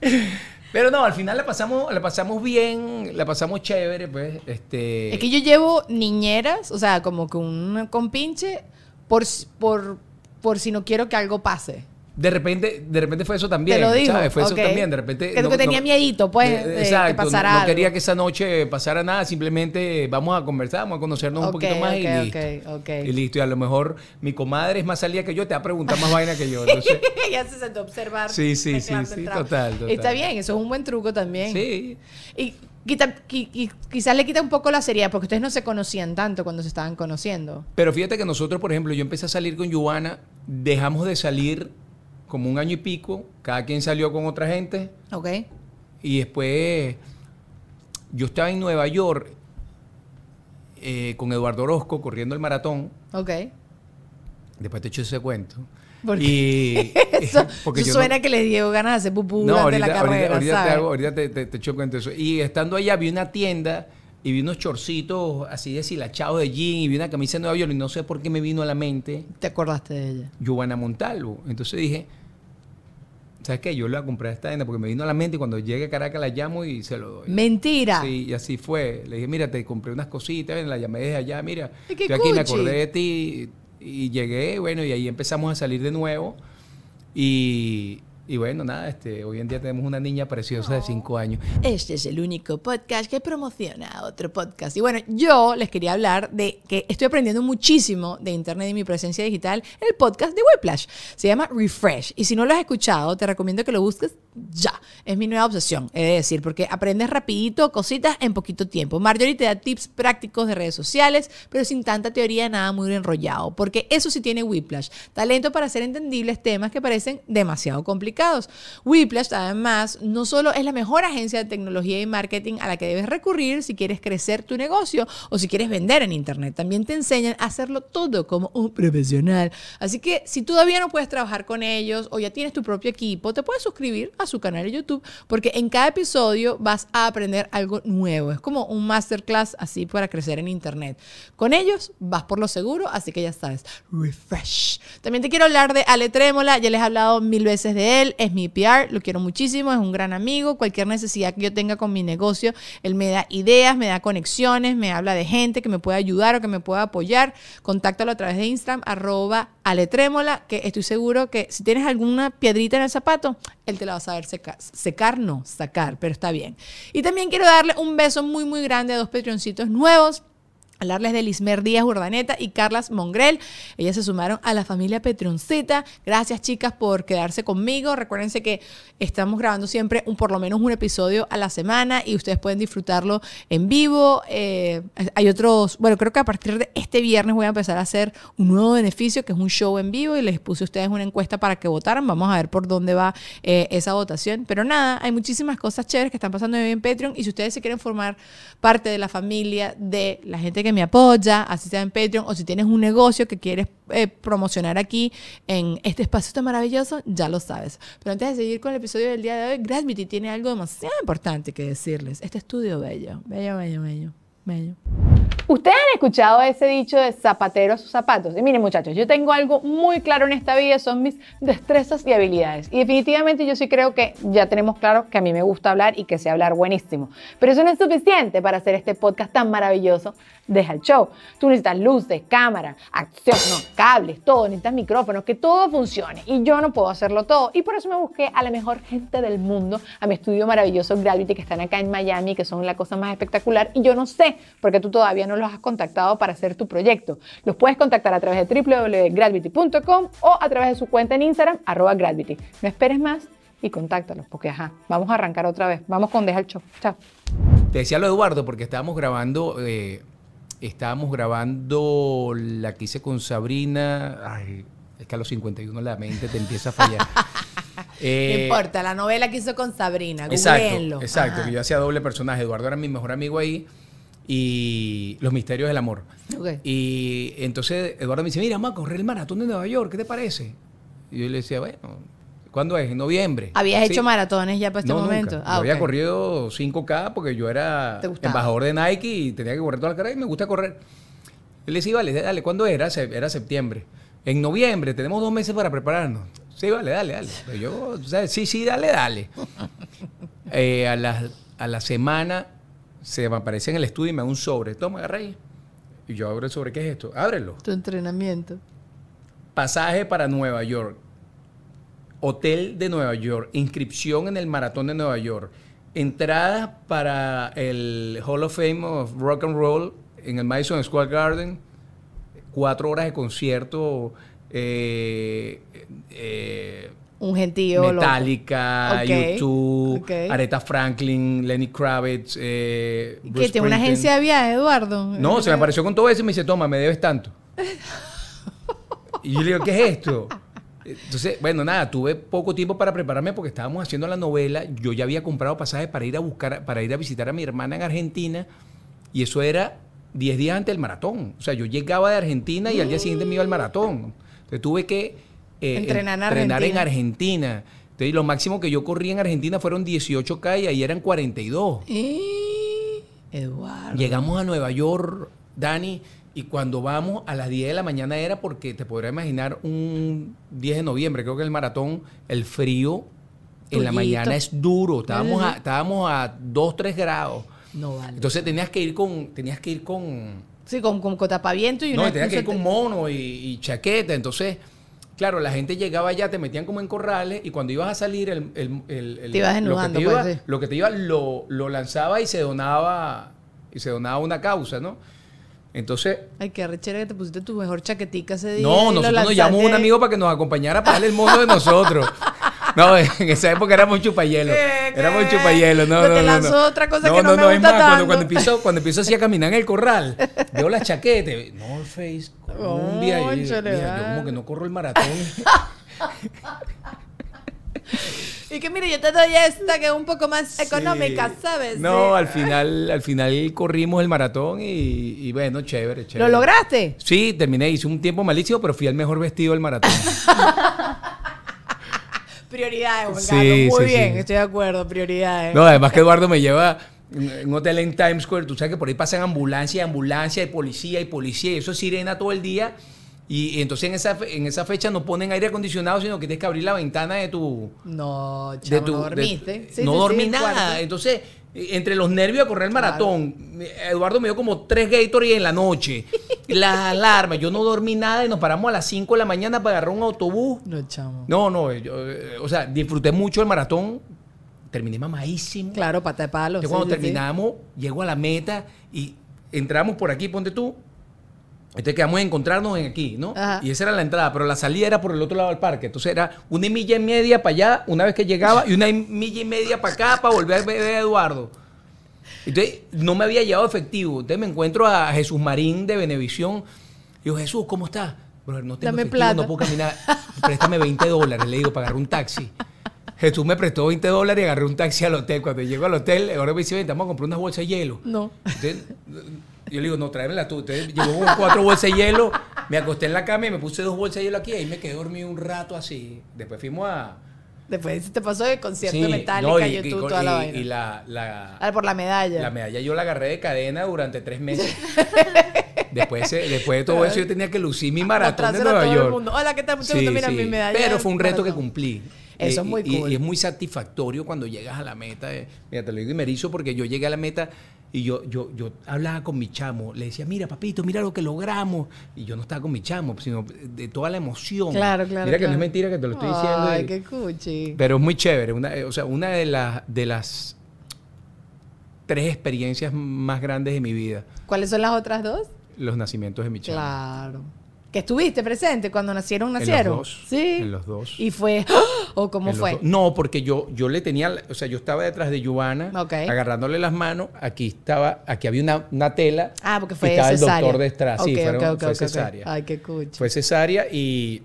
Pero no, al final la pasamos, la pasamos bien, la pasamos chévere, pues, este. Es que yo llevo niñeras, o sea, como que un compinche, por, por, por si no quiero que algo pase. de repente, de repente fue eso también. Te lo dijo. ¿sabes? Fue eso también. De repente. Que, que tenía miedito, pues, de- de, que exacto, no- pasara no, algo. quería que esa noche pasara nada, simplemente vamos a conversar, vamos a conocernos un poquito más y ok, listo. Y listo. Y a lo mejor mi comadre es más salida que yo, te va a preguntar más vaina que yo. Entonces, ya se sentó a observar. Sí, sí, sí, sí, total, total. Está bien, eso es un buen truco también. sí. Y quita- qui- qui- quizás le quita un poco la seriedad, porque ustedes no se conocían tanto cuando se estaban conociendo. Pero fíjate que nosotros, por ejemplo, yo empecé a salir con Yuana, dejamos de salir como un año y pico, cada quien salió con otra gente. ¿Ok? Y después yo estaba en Nueva York eh, con Eduardo Orozco corriendo el maratón. Ok. Después te echo ese cuento. ¿Por Y, Eso, porque eso yo suena no- que les dio ganas de hacer pupú no, ahorita, la ahorita- carrera, ahorita hago- ahorita te, te- te echo cuento de eso. Y estando allá vi una tienda y vi unos chorcitos así deshilachados de jean y vi una camisa de Nueva York y no sé por qué me vino a la mente Te acordaste de ella. Giovanna Montalvo. Entonces dije, ¿sabes qué? Yo le voy a esta tienda porque me vino a la mente y cuando llegue a Caracas la llamo y se lo doy. Mentira. Sí, y así fue. Le dije, mira, te compré unas cositas, la llamé desde allá, mira, estoy aquí, me acordé de ti y llegué, bueno, y ahí empezamos a salir de nuevo. Y, y bueno, nada, este, hoy en día tenemos una niña preciosa de cinco años. Este es el único podcast que promociona otro podcast. Y bueno, yo les quería hablar de que estoy aprendiendo muchísimo de Internet y mi presencia digital en el podcast de Whiplash. Se llama Refresh. Y si no lo has escuchado, te recomiendo que lo busques ya. Es mi nueva obsesión, he de decir, porque aprendes rapidito cositas en poquito tiempo. Marjorie te da tips prácticos de redes sociales, pero sin tanta teoría, nada muy enrollado. Porque eso sí tiene Whiplash. Talento para hacer entendibles temas que parecen demasiado complicados. Whiplash, además, no solo es la mejor agencia de tecnología y marketing a la que debes recurrir si quieres crecer tu negocio o si quieres vender en Internet. También te enseñan a hacerlo todo como un profesional. Así que si todavía no puedes trabajar con ellos o ya tienes tu propio equipo, te puedes suscribir a su canal de YouTube porque en cada episodio vas a aprender algo nuevo. Es como un masterclass así para crecer en Internet. Con ellos vas por lo seguro, así que ya sabes, refresh. También te quiero hablar de Ale Trémola, ya les he hablado mil veces de es mi PR, lo quiero muchísimo, es un gran amigo, cualquier necesidad que yo tenga con mi negocio, él me da ideas, me da conexiones, me habla de gente que me puede ayudar o que me pueda apoyar. Contáctalo a través de Instagram, arroba Ale Trémola, que estoy seguro que si tienes alguna piedrita en el zapato, él te la va a saber secar. Secar no, sacar, pero está bien. Y también quiero darle un beso muy, muy grande a dos patroncitos nuevos. Hablarles de Lismer Díaz Urdaneta y Carlas Mongrel. Ellas se sumaron a la familia Petronceta. Gracias, chicas, por quedarse conmigo. Recuérdense que estamos grabando siempre un, por lo menos un episodio a la semana y ustedes pueden disfrutarlo en vivo. Eh, hay otros, bueno, creo que a partir de este viernes voy a empezar a hacer un nuevo beneficio que es un show en vivo y les puse a ustedes una encuesta para que votaran. Vamos a ver por dónde va eh, esa votación. Pero nada, hay muchísimas cosas chéveres que están pasando hoy en Patreon y si ustedes se quieren formar parte de la familia de la gente que me apoya, así sea en Patreon, o si tienes un negocio que quieres eh, promocionar aquí en este espacio tan maravilloso, ya lo sabes. Pero antes de seguir con el episodio del día de hoy, Gravity tiene algo demasiado importante que decirles. Este estudio bello, bello, bello, bello, Ustedes han escuchado ese dicho de zapatero a sus zapatos. Y miren muchachos, yo tengo algo muy claro en esta vida, son mis destrezas y habilidades. Y definitivamente yo sí creo que ya tenemos claro que a mí me gusta hablar y que sé hablar buenísimo. Pero eso no es suficiente para hacer este podcast tan maravilloso. Deja el show. Tú necesitas luces, cámara, acción, cables, todo, necesitas micrófonos, que todo funcione. Y yo no puedo hacerlo todo. Y por eso me busqué a la mejor gente del mundo, a mi estudio maravilloso Gravity, que están acá en Miami, que son la cosa más espectacular. Y yo no sé, porque tú todavía no los has contactado para hacer tu proyecto. Los puedes contactar a través de www.gravity.com o a través de su cuenta en Instagram, arroba Gravity. No esperes más y contáctalos, porque ajá, vamos a arrancar otra vez. Vamos con Deja el Show. Chao. Te decía lo de Eduardo porque estábamos grabando, eh, estábamos grabando la que hice con Sabrina. Ay, es que a los 51 la mente te empieza a fallar. Eh, no importa, la novela que hizo con Sabrina, Exacto, googleenlo. exacto, Ajá. que yo hacía doble personaje. Eduardo era mi mejor amigo ahí y Los Misterios del Amor. Ok. Y entonces Eduardo me dice, mira, vamos a correr el maratón de Nueva York, ¿qué te parece? Y yo le decía, bueno, ¿cuándo es? En noviembre. ¿Habías Sí. hecho maratones ya para este No, nunca. momento? Yo Ah, había corrido 5K porque yo era embajador de Nike y tenía que correr toda la carrera y me gusta correr. Él le decía, vale, dale, ¿cuándo era? Era septiembre. En noviembre, tenemos dos meses para prepararnos. Sí, vale, dale, dale. Pero yo, o sea, sí, sí, dale, dale. Eh, a, la, a la semana se me aparece en el estudio y me da un sobre. Toma, agarra ahí. Y yo abro el sobre, ¿qué es esto? Ábrelo. Tu entrenamiento. Pasaje para Nueva York. hotel de Nueva York, inscripción en el maratón de Nueva York, entrada para el Hall of Fame of Rock and Roll en el Madison Square Garden, cuatro horas de concierto, eh, eh, Un gentío. Metallica, YouTube, ok. Aretha Franklin, Lenny Kravitz, eh, ¿Tiene una agencia de viaje, Eduardo? No, se me apareció con todo eso y me dice, toma, me debes tanto. Y yo le digo, ¿qué es esto? Entonces, bueno, nada, tuve poco tiempo para prepararme porque estábamos haciendo la novela. Yo ya había comprado pasajes para ir a buscar, para ir a visitar a mi hermana en Argentina. Y eso era 10 días antes del maratón. O sea, yo llegaba de Argentina y al día siguiente me iba al maratón. Entonces tuve que eh, Entrenar en entrenar en Argentina. Argentina. Entonces, lo máximo que yo corrí en Argentina fueron 18K y ahí eran 42. Y- Eduardo. Llegamos a Nueva York, Dani, y cuando vamos a las 10 de la mañana era porque te podrás imaginar un 10 de noviembre, creo que el maratón, el frío en la mañana es duro, estábamos a, estábamos a 2, 3 grados. No vale. Entonces tenías que ir con, tenías que ir con, sí, con, con, con tapaviento y no, una y tenías que ir con mono y, y chaqueta, entonces... Claro, la gente llegaba allá, te metían como en corrales y cuando ibas a salir, el, el- el- el- Te ibas lo que te iba, pues, sí. lo que te iba lo, lo lanzaba y se donaba y se donaba una causa, ¿no? Entonces, Ay, qué rechera que te pusiste tu mejor chaquetica ese día. no, nosotros nos a un amigo para que nos acompañara para darle el mono de nosotros. No, en esa época éramos chupayelo. Éramos chupayelo, no, no, te no, lanzó no. otra cosa no, que no me es gusta más, cuando, tanto. cuando empiezo, cuando empiezo así a caminar en el corral, veo la chaqueta, y, North Face, como un día, y yo, Cónchale, mira, yo como que no corro el maratón. Y que mire, yo te doy esta que es un poco más económica, Sí. ¿sabes? No, al final, al final corrimos el maratón y, y bueno, chévere, ¿Lo chévere. lograste? Sí, terminé, hice un tiempo malísimo, pero fui al mejor vestido del maratón. Prioridades, Sí. Muy sí, bien, sí. estoy de acuerdo. Prioridades. No, además que Eduardo me lleva en un hotel en Times Square. Tú sabes que por ahí pasan ambulancia, y ambulancia, y policía, y policía, y eso es sirena todo el día. Y, y entonces en esa, fe- en esa fecha no ponen aire acondicionado, sino que tienes que abrir la ventana de tu. No, de chamo, tu- no de- dormiste. Sí, no sí, dormí nada. cuarto. Entonces, entre los nervios de correr el maratón, Eduardo me dio como tres Gatorade en la noche. las alarmas, yo no dormí nada y nos paramos a las 5 de la mañana para agarrar un autobús. No, chamo. No, no, yo, eh, o sea, disfruté mucho el maratón. Terminé mamadísimo. Claro, pata de palo. Sí, cuando sí, sí. terminamos, llego a la meta y entramos por aquí, ponte tú. Entonces quedamos a encontrarnos en aquí, ¿no? Ajá. Y esa era la entrada, pero la salida era por el otro lado del parque. Entonces era una milla y media para allá, una vez que llegaba, y una milla y media para acá para volver a ver a Eduardo. Entonces no me había llevado efectivo. Entonces me encuentro a Jesús Marín de Benevisión. Digo, Jesús, ¿cómo estás? No tengo Dame efectivo, plata. no puedo caminar. Préstame 20 dólares, le digo, para agarrar un taxi. Jesús me prestó 20 dólares y agarré un taxi al hotel. Cuando llego al hotel, ahora me dice, vamos a comprar unas bolsas de hielo. No. Entonces, yo le digo, no, tráemela tú. Entonces llegó con cuatro bolsas de hielo, me acosté en la cama y me puse dos bolsas de hielo aquí. Ahí me quedé dormido un rato así. Después fuimos a... Después te pasó el concierto Sí, de Metallica, no, y- YouTube, y- toda la y- vaina. Y la, la, Ah, por la medalla. la medalla yo la agarré de cadena durante tres meses. después, eh, después de todo eso yo tenía que lucir mi maratón de Nueva todo el York. mundo. Hola, ¿qué tal? Mucho Sí, gusto. Mira sí. mi medalla. Pero de fue un reto que cumplí. Eso Eh, es muy y- cool. Y, es muy satisfactorio cuando llegas a la meta. eh. Mira, te lo digo y me erizo porque yo llegué a la meta y yo, yo, yo hablaba con mi chamo. Le decía, mira, papito, mira lo que logramos. Y yo no estaba con mi chamo, sino de toda la emoción. Claro, claro. Mira que no es mentira que te lo estoy diciendo. Ay, y- qué cuchi. pero es muy chévere. Una, o sea, una de, las de las tres experiencias más grandes de mi vida, ¿Cuáles son las otras dos? los nacimientos de mi chamo. Claro. Que estuviste presente cuando nacieron, En los nacieron. dos, Sí. en los dos. Y fue. ¿O cómo En fue? No, porque yo, yo le tenía, o sea, yo estaba detrás de Giovanna, agarrándole las manos. Aquí estaba, aquí había una, una tela. Ah, porque y fue estaba cesárea. el doctor detrás. Sí, Ok, fueron- ok, ok, fue cesárea. Ay, qué cuchi. Fue cesárea y,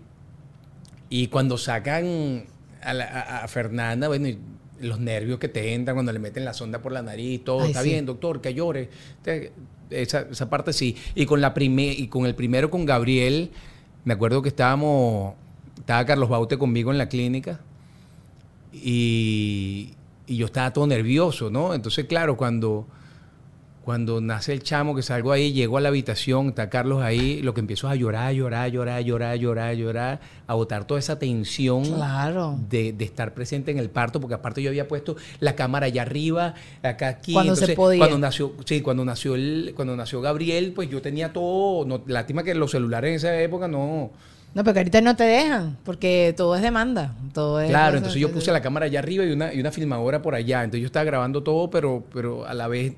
y cuando sacan a, la- a- a Fernanda, bueno, y los nervios que te entran cuando le meten la sonda por la nariz, todo, Ay, está sí. bien, doctor, que llore. Te- Esa, esa parte sí. Y con, la prime- y con el primero, con Gabriel, me acuerdo que estábamos, estaba Carlos Baute conmigo en la clínica y, y yo estaba todo nervioso, ¿no? Entonces, claro, cuando, cuando nace el chamo, que salgo ahí, llego a la habitación, está Carlos ahí, lo que empiezo es a llorar, llorar, llorar, llorar, llorar, llorar, a botar toda esa tensión Claro. de, de estar presente en el parto, porque aparte yo había puesto la cámara allá arriba, acá aquí. Cuando se podía. Cuando nació, sí, cuando nació el, cuando nació Gabriel, pues yo tenía todo, no, lástima que los celulares en esa época no, No, pero que ahorita no te dejan, porque todo es demanda. Todo es Claro, entonces yo puse la cámara allá arriba y una, y una filmadora por allá. Entonces yo estaba grabando todo, pero, pero a la vez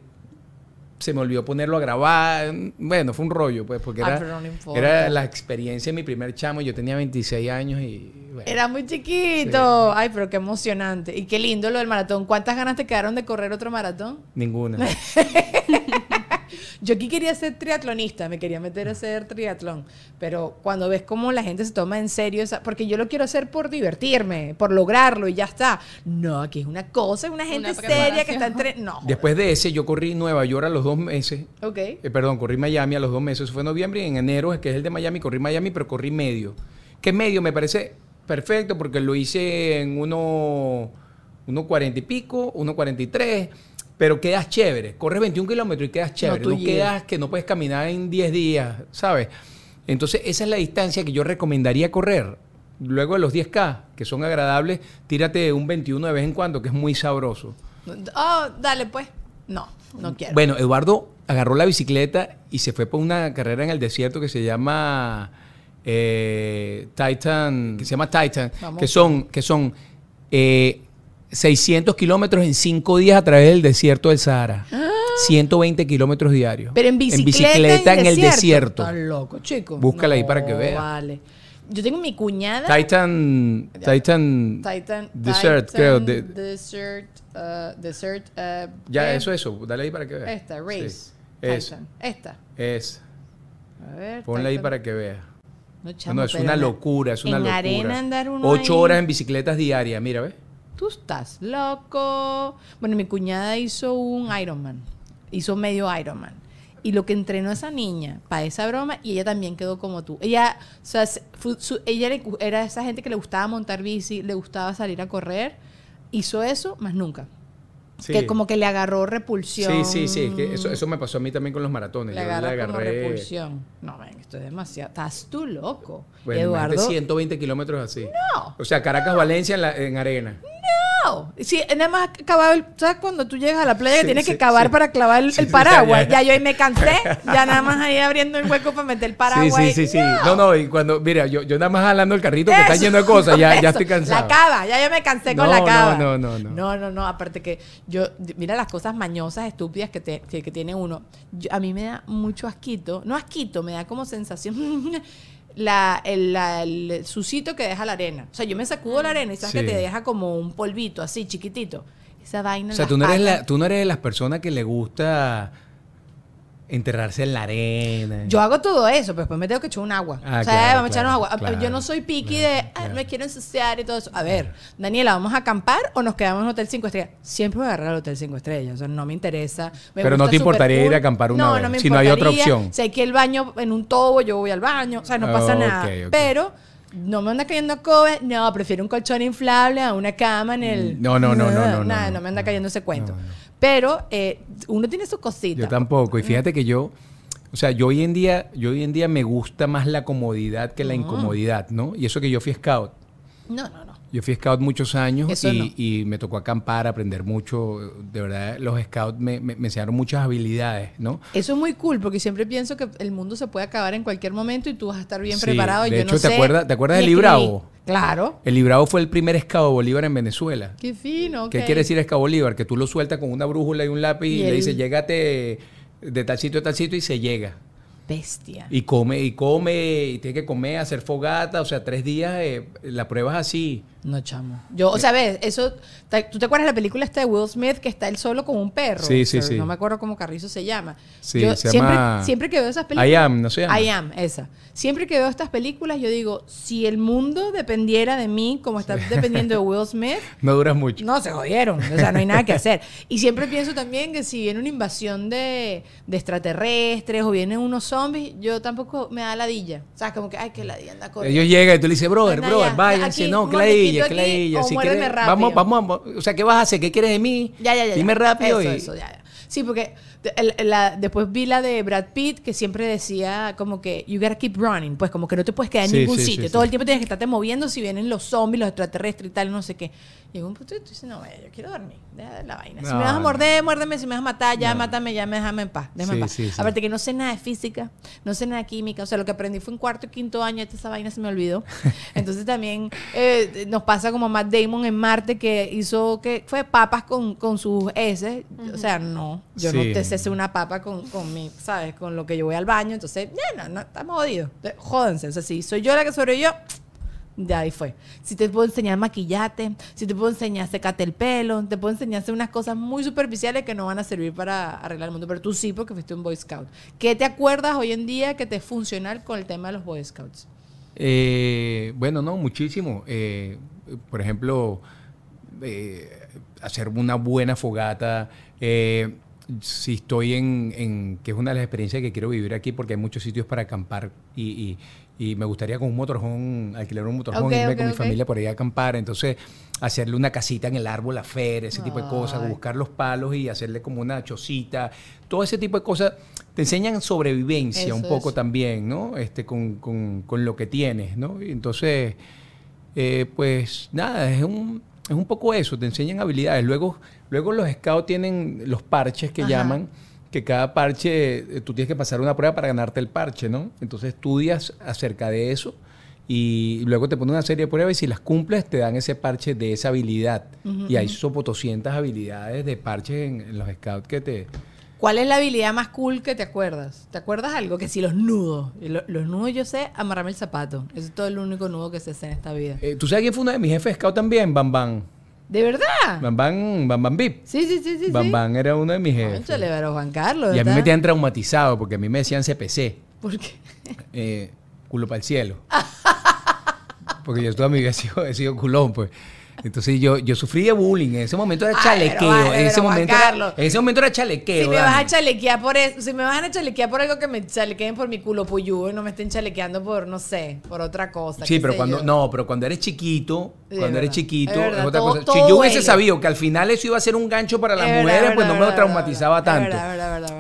se me olvidó ponerlo a grabar. Bueno, fue un rollo, pues, porque Ay, era, no era la experiencia de mi primer chamo. Yo tenía 26 años y... bueno. Era muy chiquito. Ay, pero qué emocionante. Y qué lindo lo del maratón. ¿Cuántas ganas te quedaron de correr otro maratón? Ninguna. Yo aquí quería ser triatlonista, me quería meter a hacer triatlón, pero cuando ves cómo la gente se toma en serio, esa, porque yo lo quiero hacer por divertirme, por lograrlo y ya está. No, aquí es una cosa, es una gente Una seria que está entre... No. Después de ese, yo corrí Nueva York a los dos meses. Ok. Eh, perdón, corrí Miami a los dos meses. Eso fue en noviembre y en enero, que es el de Miami, corrí Miami, pero corrí medio. Que medio me parece perfecto porque lo hice en uno, uno 40 y pico, uno 43, pero quedas chévere. Corres 21 kilómetros y quedas chévere. tú No, quedas que no puedes caminar en 10 días, ¿sabes? Entonces, esa es la distancia que yo recomendaría correr. Luego de los 10K, que son agradables, tírate un 21 de vez en cuando, que es muy sabroso. Oh, dale pues. No, no quiero. Bueno, Eduardo agarró la bicicleta y se fue por una carrera en el desierto que se llama eh, Titan, que se llama Titan, Vamos. que son, que son eh, 600 kilómetros en 5 días a través del desierto del Sahara. 120 kilómetros diarios. Ah. Pero en bicicleta, bicicleta en, el desierto. Estás loco, chico. Búscala ahí para que veas. Vale. Yo tengo mi cuñada. Titan, Titan, Titan. Desert, Titan creo. de- Desert. uh, desert. uh, ya, eso, eso. Dale ahí para que veas. Esta, Race. Sí. Es, Titan. Esta. es. A ver. Ponla ahí para que veas. No, No, chamo, no, es pero una en- locura, es una en locura. arena andar uno Ocho ahí. horas en bicicletas diarias, mira, ¿ves? Tú estás loco. Bueno, mi cuñada hizo un Ironman. Hizo medio Ironman. Y lo que entrenó esa niña para esa broma, y ella también quedó como tú. Ella, o sea, su- ella le- era esa gente que le gustaba montar bici, le gustaba salir a correr. Hizo eso, más nunca. Sí. Que como que le agarró repulsión. Sí, sí, sí. que eso, eso me pasó a mí también con los maratones. Le Yo agarró como repulsión. No, ven, esto es demasiado. Estás tú loco. Bueno, Eduardo. Eduardo. 120 kilómetros así. No. O sea, Caracas-Valencia en, la- en arena. No. Sí, nada más cavar el. ¿Sabes cuando tú llegas a la playa que tienes sí, que cavar sí. para clavar el, paraguas? ya, ya, ya. yo ahí me cansé. Ya nada más ahí abriendo el hueco para meter el paraguas. Sí, sí, sí. No, no, y cuando, mira, yo, yo nada más jalando el carrito que está lleno de cosas, ya, ya estoy cansado. La cava, ya yo me cansé con No, la no, cava. no, no, no. No, no, no, aparte que yo, mira las cosas mañosas, estúpidas que, te- que, que tiene uno. Yo- a mí me da mucho asquito, no asquito, me da como sensación la, el, la- el sucito que deja la arena. O sea, yo me sacudo la arena y sabes Sí. que te deja como un polvito así, chiquitito. Esa vaina. O sea, tú no, eres la, tú no eres de las personas que le gusta enterrarse en la arena. Yo hago todo eso, pero después me tengo que echar un agua. Ah, o sea, claro, vamos a echarnos claro, agua. claro, yo no soy piqui claro, de, "Ah, claro. me quiero ensuciar y todo eso. A ver, Daniela, ¿vamos a acampar o nos quedamos en Hotel 5 Estrellas? Siempre voy a agarrar el Hotel 5 Estrellas. O sea, no me interesa. Me Pero no te importaría ir a acampar una no, vez, No, me si no hay otra opción. Hay que el baño en un tobo, yo voy al baño. O sea, no pasa Oh, nada. Pero no me anda cayendo COVID. No, prefiero un colchón inflable a una cama en el. No, no, no, no, no, no, Nada, no, no me anda cayendo ese cuento. no. Pero eh, uno tiene sus cositas. Yo tampoco. Y fíjate que yo, o sea, yo hoy en día, yo hoy en día me gusta más la comodidad que la incomodidad, ¿no? Y eso que yo fui scout. No, no. Yo fui scout muchos años y, no. y me tocó acampar, aprender mucho. De verdad, los scouts me, me- me enseñaron muchas habilidades, ¿no? Eso es muy cool porque siempre pienso que el mundo se puede acabar en cualquier momento y tú vas a estar bien Sí, preparado. de Yo hecho, no ¿te sé acuerdas- te acuerdas escribí. Libravo? Claro. El Librado fue el primer scout Bolívar en Venezuela. Qué fino. ¿Qué quiere decir scout Bolívar? Que tú lo sueltas con una brújula y un lápiz y, Y le dices, llégate de tal sitio a tal sitio y se llega. Bestia. Y come, y come, y tiene que comer, hacer fogata, o sea, tres días, eh, la prueba es así. No, chamo. Yo, o sea, ves, eso. ¿Tú te acuerdas de la película esta de Will Smith que está él solo con un perro? Sí, sí, Pero sí. No me acuerdo cómo Carrizo se llama. Sí, Yo se siempre, llama siempre que veo esas películas. I Am, ¿no se llama? I Am, esa. Siempre que veo estas películas, yo digo, si el mundo dependiera de mí, como está dependiendo de Will Smith, No duras mucho. No, se jodieron. O sea, no hay nada que hacer. Y siempre pienso también que si viene una invasión de, de extraterrestres o vienen unos zombies, yo tampoco me da ladilla. O sea, como que, ay, que ladilla anda corriendo. Ellos llegan y tú le dices, brother, Anda brother, ya, váyanse, no, que ladilla, aquí, ladilla. o Si quieres, rápido. vamos, vamos, o sea, ¿qué vas a hacer? ¿Qué quieres de mí? Ya, ya, ya. Dime rápido Eso, y... eso, ya, ya. Sí, porque la- después vi la de Brad Pitt que siempre decía como que you gotta keep running, pues como que no te puedes quedar en Sí, ningún sí, sitio. sí, Todo el tiempo tienes que estarte moviendo si vienen los zombies, los extraterrestres y tal, no sé qué. Y en un punto tú dices, no, yo quiero dormir, deja de la vaina. Si me vas a morder, muérdeme, si me vas a matar, ya No. mátame, ya me déjame en paz, déjame en paz. Aparte que no sé nada de física, no sé nada de química, o sea, lo que aprendí fue en cuarto y quinto año, esta- esa vaina se me olvidó. Entonces también eh, nos pasa como Matt Damon en Marte que hizo que fue papas con, con sus S, o sea, no, yo no te sé hacer una papa con, con mi, ¿sabes? Con lo que yo voy al baño, entonces, ya, no, no, estamos jodidos. Entonces, Jódense, o sea, si soy yo la que sobrevivió, ya ahí fue. Si te puedo enseñar maquillate, si te puedo enseñar secate el pelo, te puedo enseñar hacer unas cosas muy superficiales que no van a servir para arreglar el mundo, pero tú sí porque fuiste un Boy Scout. ¿Qué te acuerdas hoy en día que te es con el tema de los Boy Scouts? Eh, bueno, no, muchísimo. Eh, por ejemplo, eh, hacer una buena fogata. eh, si estoy en, en- que es una de las experiencias que quiero vivir aquí porque hay muchos sitios para acampar y, y- y me gustaría con un motorhome, alquilar un motorhome, Ok, irme con mi familia por ahí a acampar. Entonces, hacerle una casita en el árbol, la feria, ese tipo de cosas, buscar los palos y hacerle como una chocita, todo ese tipo de cosas. Te enseñan sobrevivencia un poco eso. también, ¿no? Este, con, con- con lo que tienes, ¿no? Y entonces, eh, pues nada, es un, es un poco eso, te enseñan habilidades. Luego, luego los scouts tienen los parches que Ajá. llaman, que cada parche, eh, tú tienes que pasar una prueba para ganarte el parche, ¿no? Entonces estudias acerca de eso y luego te ponen una serie de pruebas y si las cumples te dan ese parche de esa habilidad. y hay sopo 200 habilidades de parches en, en los scouts que te... ¿Cuál es la habilidad más cool que te acuerdas? ¿Te acuerdas algo? Que si los nudos. Los nudos yo sé amarrarme el zapato. Ese es todo el único nudo que se hace en esta vida. Eh, ¿Tú sabes quién fue uno de mis jefes de scout también? Bam Bam. ¿De verdad? Bam Bam, Bam Bam Vip. Sí, sí, sí, sí. Bam sí. Era uno de mis jefes. Cónchale, pero Juan Carlos. Y a mí me tenían traumatizado porque a mí me decían CPC, ¿Por qué? eh, culo para el cielo. Porque yo toda mi vida he sido, he sido culón, pues. Entonces yo, yo sufrí de bullying. En ese momento era Ay, chalequeo. pero en, ese pero momento era, en ese momento era chalequeo. Si me vas a chalequear por eso, si me van a chalequear por algo que me chalequeen por mi culo puyú y no me estén chalequeando por, no sé, por otra cosa. Sí, pero cuando, yo. no, pero cuando eres chiquito, Sí, cuando es eres chiquito, es verdad, es otra todo- cosa. todo si yo hubiese sabido que al final eso iba a ser un gancho para las Es mujeres, es pues no me es traumatizaba tanto.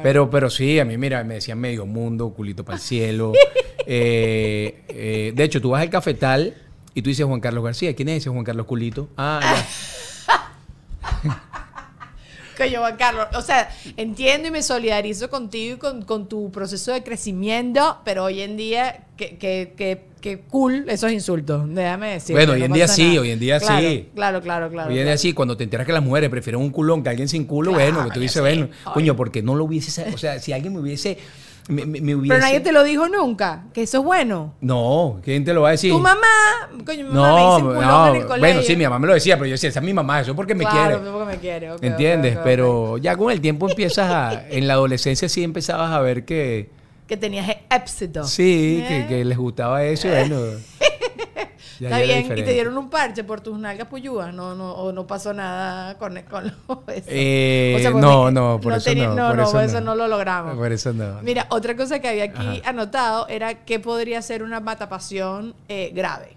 Pero, pero sí, a mí, mira, me decían medio mundo, culito para el cielo. Eh, eh, de hecho, tú vas al cafetal y tú dices Juan Carlos García. ¿Quién es ese Juan Carlos Culito? Ah, ya. Coño, Juan Carlos, o sea, entiendo y me solidarizo contigo y con, con tu proceso de crecimiento, pero hoy en día, que, que, que, que cool esos insultos, déjame decir. Bueno, hoy en día sí, hoy en día claro, sí. Claro, claro, claro. Hoy en día sí, cuando te enteras que las mujeres prefieren un culón que alguien sin culo, Claro, bueno, que tú dices, sí. bueno, coño, porque no lo hubiese, o sea, si alguien me hubiese, me, me- me hubiese... Pero nadie te lo dijo nunca, que eso es bueno. No, ¿quién te lo va a decir? Tu mamá, coño, mi mamá me No, dice no, en el colegio. bueno, sí, mi mamá me lo decía, pero yo decía, esa es mi mamá, eso es porque me Claro, quiere. porque me quiere. ok, ok, ¿Entiendes? Pero ya con el tiempo empiezas a, en la adolescencia sí empezabas a ver que, Que tenías éxito. sí, ¿Eh? que, que les gustaba eso, bueno. ya- Está bien, y te dieron un parche por tus nalgas puyúas, no, no, o no pasó nada con, con eso. Eh, O sea, no, no, por eso no, No, por no, eso por eso no. no lo logramos. Por eso no. Mira, otra cosa que había aquí Ajá. anotado era que podría ser una matapasión eh, grave.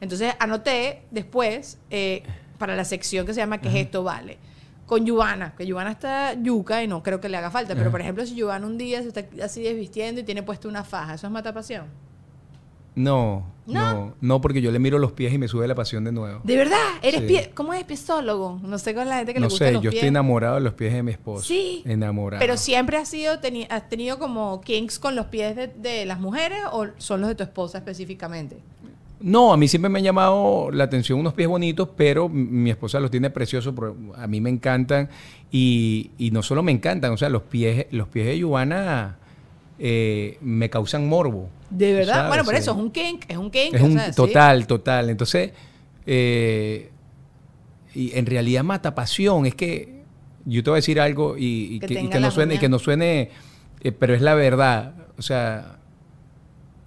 Entonces anoté después eh, para la sección que se llama ¿Qué es esto vale? Con Yubana, que Yubana está yuca y no creo que le haga falta, pero por ejemplo si Yubana un día se está así desvistiendo y tiene puesto una faja, ¿eso es matapasión? No, ¿No? no, no, porque yo le miro los pies y me sube la pasión de nuevo. ¿De verdad? ¿Eres Sí. pie ¿Cómo es piesólogo? No sé con la gente que le No gusta sé, los yo pies. estoy enamorado de los pies de mi esposo. Sí. Enamorado. Pero siempre has sido has tenido como kinks con los pies de, de las mujeres o son los de tu esposa específicamente? No, a mí siempre me han llamado la atención unos pies bonitos, pero mi esposa los tiene preciosos, a mí me encantan. Y, y no solo me encantan, o sea, los pies, los pies de Yuana eh, me causan morbo. De verdad. ¿sabes? Bueno, por eso es un kink, es un kink. Es un sí. total, total. Entonces, eh, y en realidad mata pasión. Es que yo te voy a decir algo y, y Que que, y tenga que no suene, y que no suene, eh, pero es la verdad. O sea,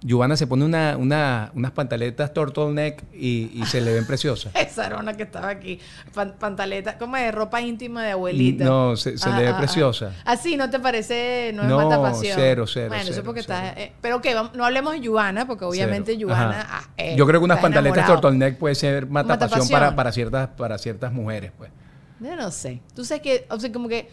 Giovanna se pone una, una- unas pantaletas turtleneck y, y se le ven preciosas. Esa era una que estaba aquí. Pan- pantaleta, como de ropa íntima de abuelita. No, se- se le ve preciosa. Así, ¿no te parece? No, No, es matapasión. cero, cero, Bueno, eso cero, porque cero. está. eh, pero que no hablemos de Yuana, porque obviamente ah, eh, Yo creo que unas pantaletas turtleneck puede ser matapasión Matapasión. para, para, ciertas, para ciertas mujeres. pues Yo no sé. Tú sabes que, o sea, como que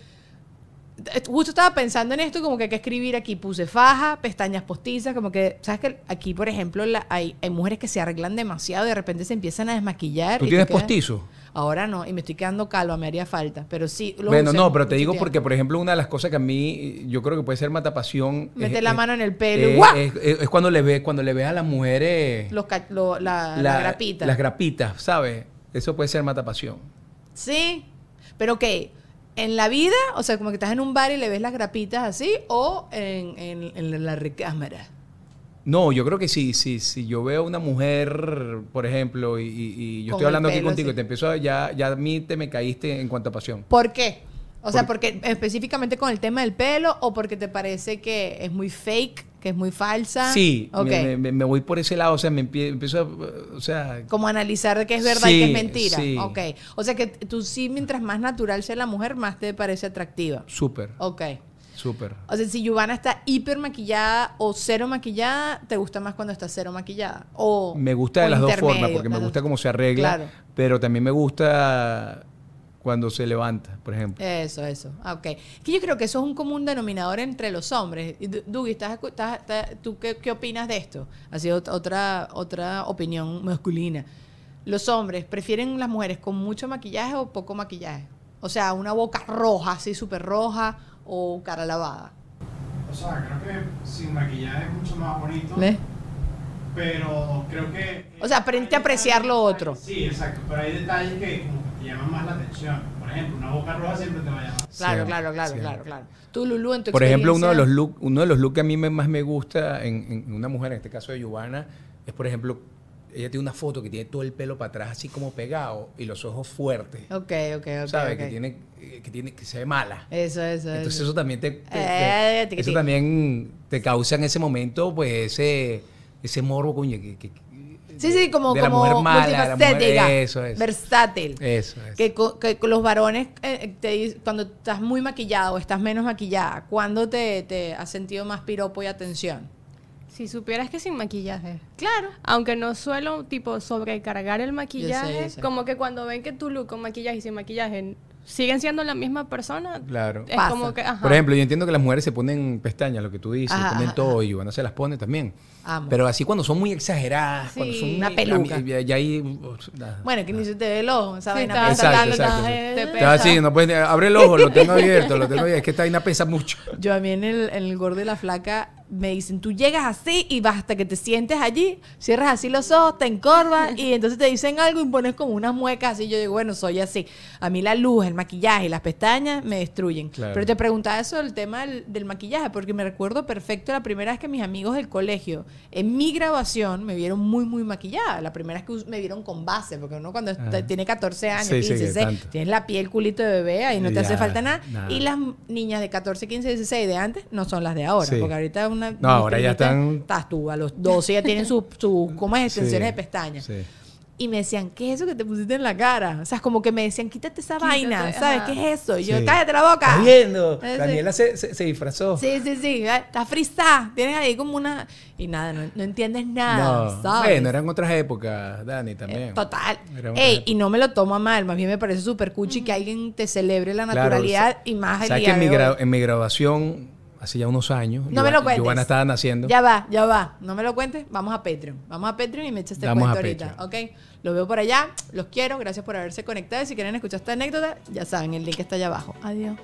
justo estaba pensando en esto, como que hay que escribir aquí, puse faja, pestañas postizas, como que, ¿sabes que Aquí, por ejemplo, la- hay, hay mujeres que se arreglan demasiado y de repente se empiezan a desmaquillar. ¿Tú y tienes postizo? Ahora no, y me estoy quedando calva, me haría falta, pero sí. lo Bueno, no, pero te digo tiempo. porque, por ejemplo, una de las cosas que a mí yo creo que puede ser matapasión. Meter la es- mano en el pelo es- cuando le ves, cuando le ves a las mujeres Los lo- la, la la- grapita. Las grapitas, ¿sabes? Eso puede ser matapasión. Sí, pero ¿qué? ¿En la vida? O sea, como que estás en un bar y le ves las grapitas así, o en, en- en la recámara. No, yo creo que sí, sí, si yo veo a una mujer, por ejemplo, y, yo Con estoy hablando aquí contigo y te empiezo a, ya, ya a mí te me caíste en cuanto a pasión. ¿Por qué? O sea, Por- porque específicamente con el tema del pelo o porque te parece que es muy fake, que es muy falsa. Sí, Ok. me, me- me voy por ese lado, o sea, me empie- empiezo a, o sea, Como analizar de qué es verdad y qué es mentira. sí. Ok. O sea que tú sí, mientras más natural sea la mujer, más te parece atractiva. súper, Ok. súper. O sea, si Giovanna está hiper maquillada o cero maquillada, ¿te gusta más cuando está cero maquillada? O, Me gusta o de las dos formas, porque me gusta cómo se arregla, Claro. pero también me gusta cuando se levanta, por ejemplo. Eso, eso. Ah, ok. Que yo creo que eso es un común denominador entre los hombres. Dugi, ¿estás, estás- estás- ¿tú qué, qué opinas de esto? Así ot- otra, otra opinión masculina. Los hombres prefieren las mujeres con mucho maquillaje o poco maquillaje. O sea, una boca roja, así súper roja, o cara lavada. O sea, creo que sin maquillaje es mucho más bonito. ¿Ves? Pero creo que. O sea, aprende a apreciar lo otro. Sí, exacto. Pero hay detalles que como llaman más la atención. Por ejemplo, una boca roja siempre te va a llamar. Claro, Siempre, claro, claro, siempre. claro, claro. Tú, Lulu, en tu Por ejemplo, uno de los experiencia- look, uno de los looks que a mí me- más me gusta en, en una mujer, en este caso de Giovanna, es por ejemplo, ella tiene una foto que tiene todo el pelo para atrás así como pegado y los ojos fuertes. Ok, ok, ok. ¿Sabes? ok. Que tiene, eh, que tiene, que se ve mala. Eso, eso, Entonces eso. eso también te, te- Eh, te- eso también te causa en ese momento pues ese ese morbo coño que- que- Sí, sí, como, de la como mujer mala, la mujer- multifacética, eso es. versátil. Eso es. Que, que con los varones, eh, te dic- cuando estás muy maquillado o estás menos maquillada, ¿cuándo te, te has sentido más piropo y atención? Si supieras que sin maquillaje. Claro. Aunque no suelo, tipo, sobrecargar el maquillaje, yo sé. como que cuando ven que tu look con maquillaje y sin maquillaje siguen siendo la misma persona, Claro. es Pasa. como que, ajá. Por ejemplo, yo entiendo que las mujeres se ponen pestañas, lo que tú dices, Ajá, se ponen ajá, todo y Giovanna se las pone también. Amo. Pero así cuando son muy exageradas, cuando son Una peluca. ya ahí. Bueno, que ni se te ve el ojo, esa Sí, está- pesa Exacto, así, no puedes, abre el ojo, lo tengo abierto, lo tengo abierto. Es que esta vaina pesa mucho. Yo a mí en el, en el gordo y la flaca me dicen, tú llegas así y basta que te sientes allí, cierras así los ojos, te encorvas y entonces te dicen algo y pones como unas muecas así. Yo digo, bueno, soy así. A mí la luz, el maquillaje y las pestañas me destruyen. Claro. Pero te preguntaba eso del tema del, del maquillaje, porque me recuerdo perfecto la primera vez que mis amigos del colegio, en mi grabación, me vieron muy, muy maquillada. La primera vez que me vieron con base, porque uno cuando está- tiene 14 años, Sí, sí, 15, que 16, tanto. tienes la piel culito de bebé, ahí no te hace falta nada. nada. Y las niñas de 14, 15, 16 de antes no son las de ahora. Sí. Porque ahorita una. No, ahora ya están- Estás tú, a los 12 ya tienen sus su, ¿cómo es? extensiones Sí, de pestañas. sí. Y me decían, ¿qué es eso que te pusiste en la cara? O sea, es como que me decían, quítate esa Quítate, vaina, ¿sabes? ajá. ¿Qué es eso? Y yo, Sí. cállate la boca. ¿Estás viendo? Sí. Daniela se, se, se disfrazó. Sí, sí, sí. eh, Está frisada. Tienes ahí como una. Y nada, no, no entiendes nada. No, ¿sabes? bueno, eran otras épocas, Dani, también. Eh, Total. Ey, y no me lo tomo a mal, más bien me parece súper cuchi que alguien te celebre la naturalidad y más el ¿Sabes día que en mi, de hoy. en mi graduación, hace ya unos años, No me lo cuentes. Giovanna estaba naciendo. Ya va, ya va. No me lo cuentes. Vamos a Patreon. Vamos a Patreon y me echas este Vamos cuento a ahorita. Patreon. ¿Ok? Los veo por allá. Los quiero. Gracias por haberse conectado. Y si quieren escuchar esta anécdota, ya saben, el link está allá abajo. Adiós.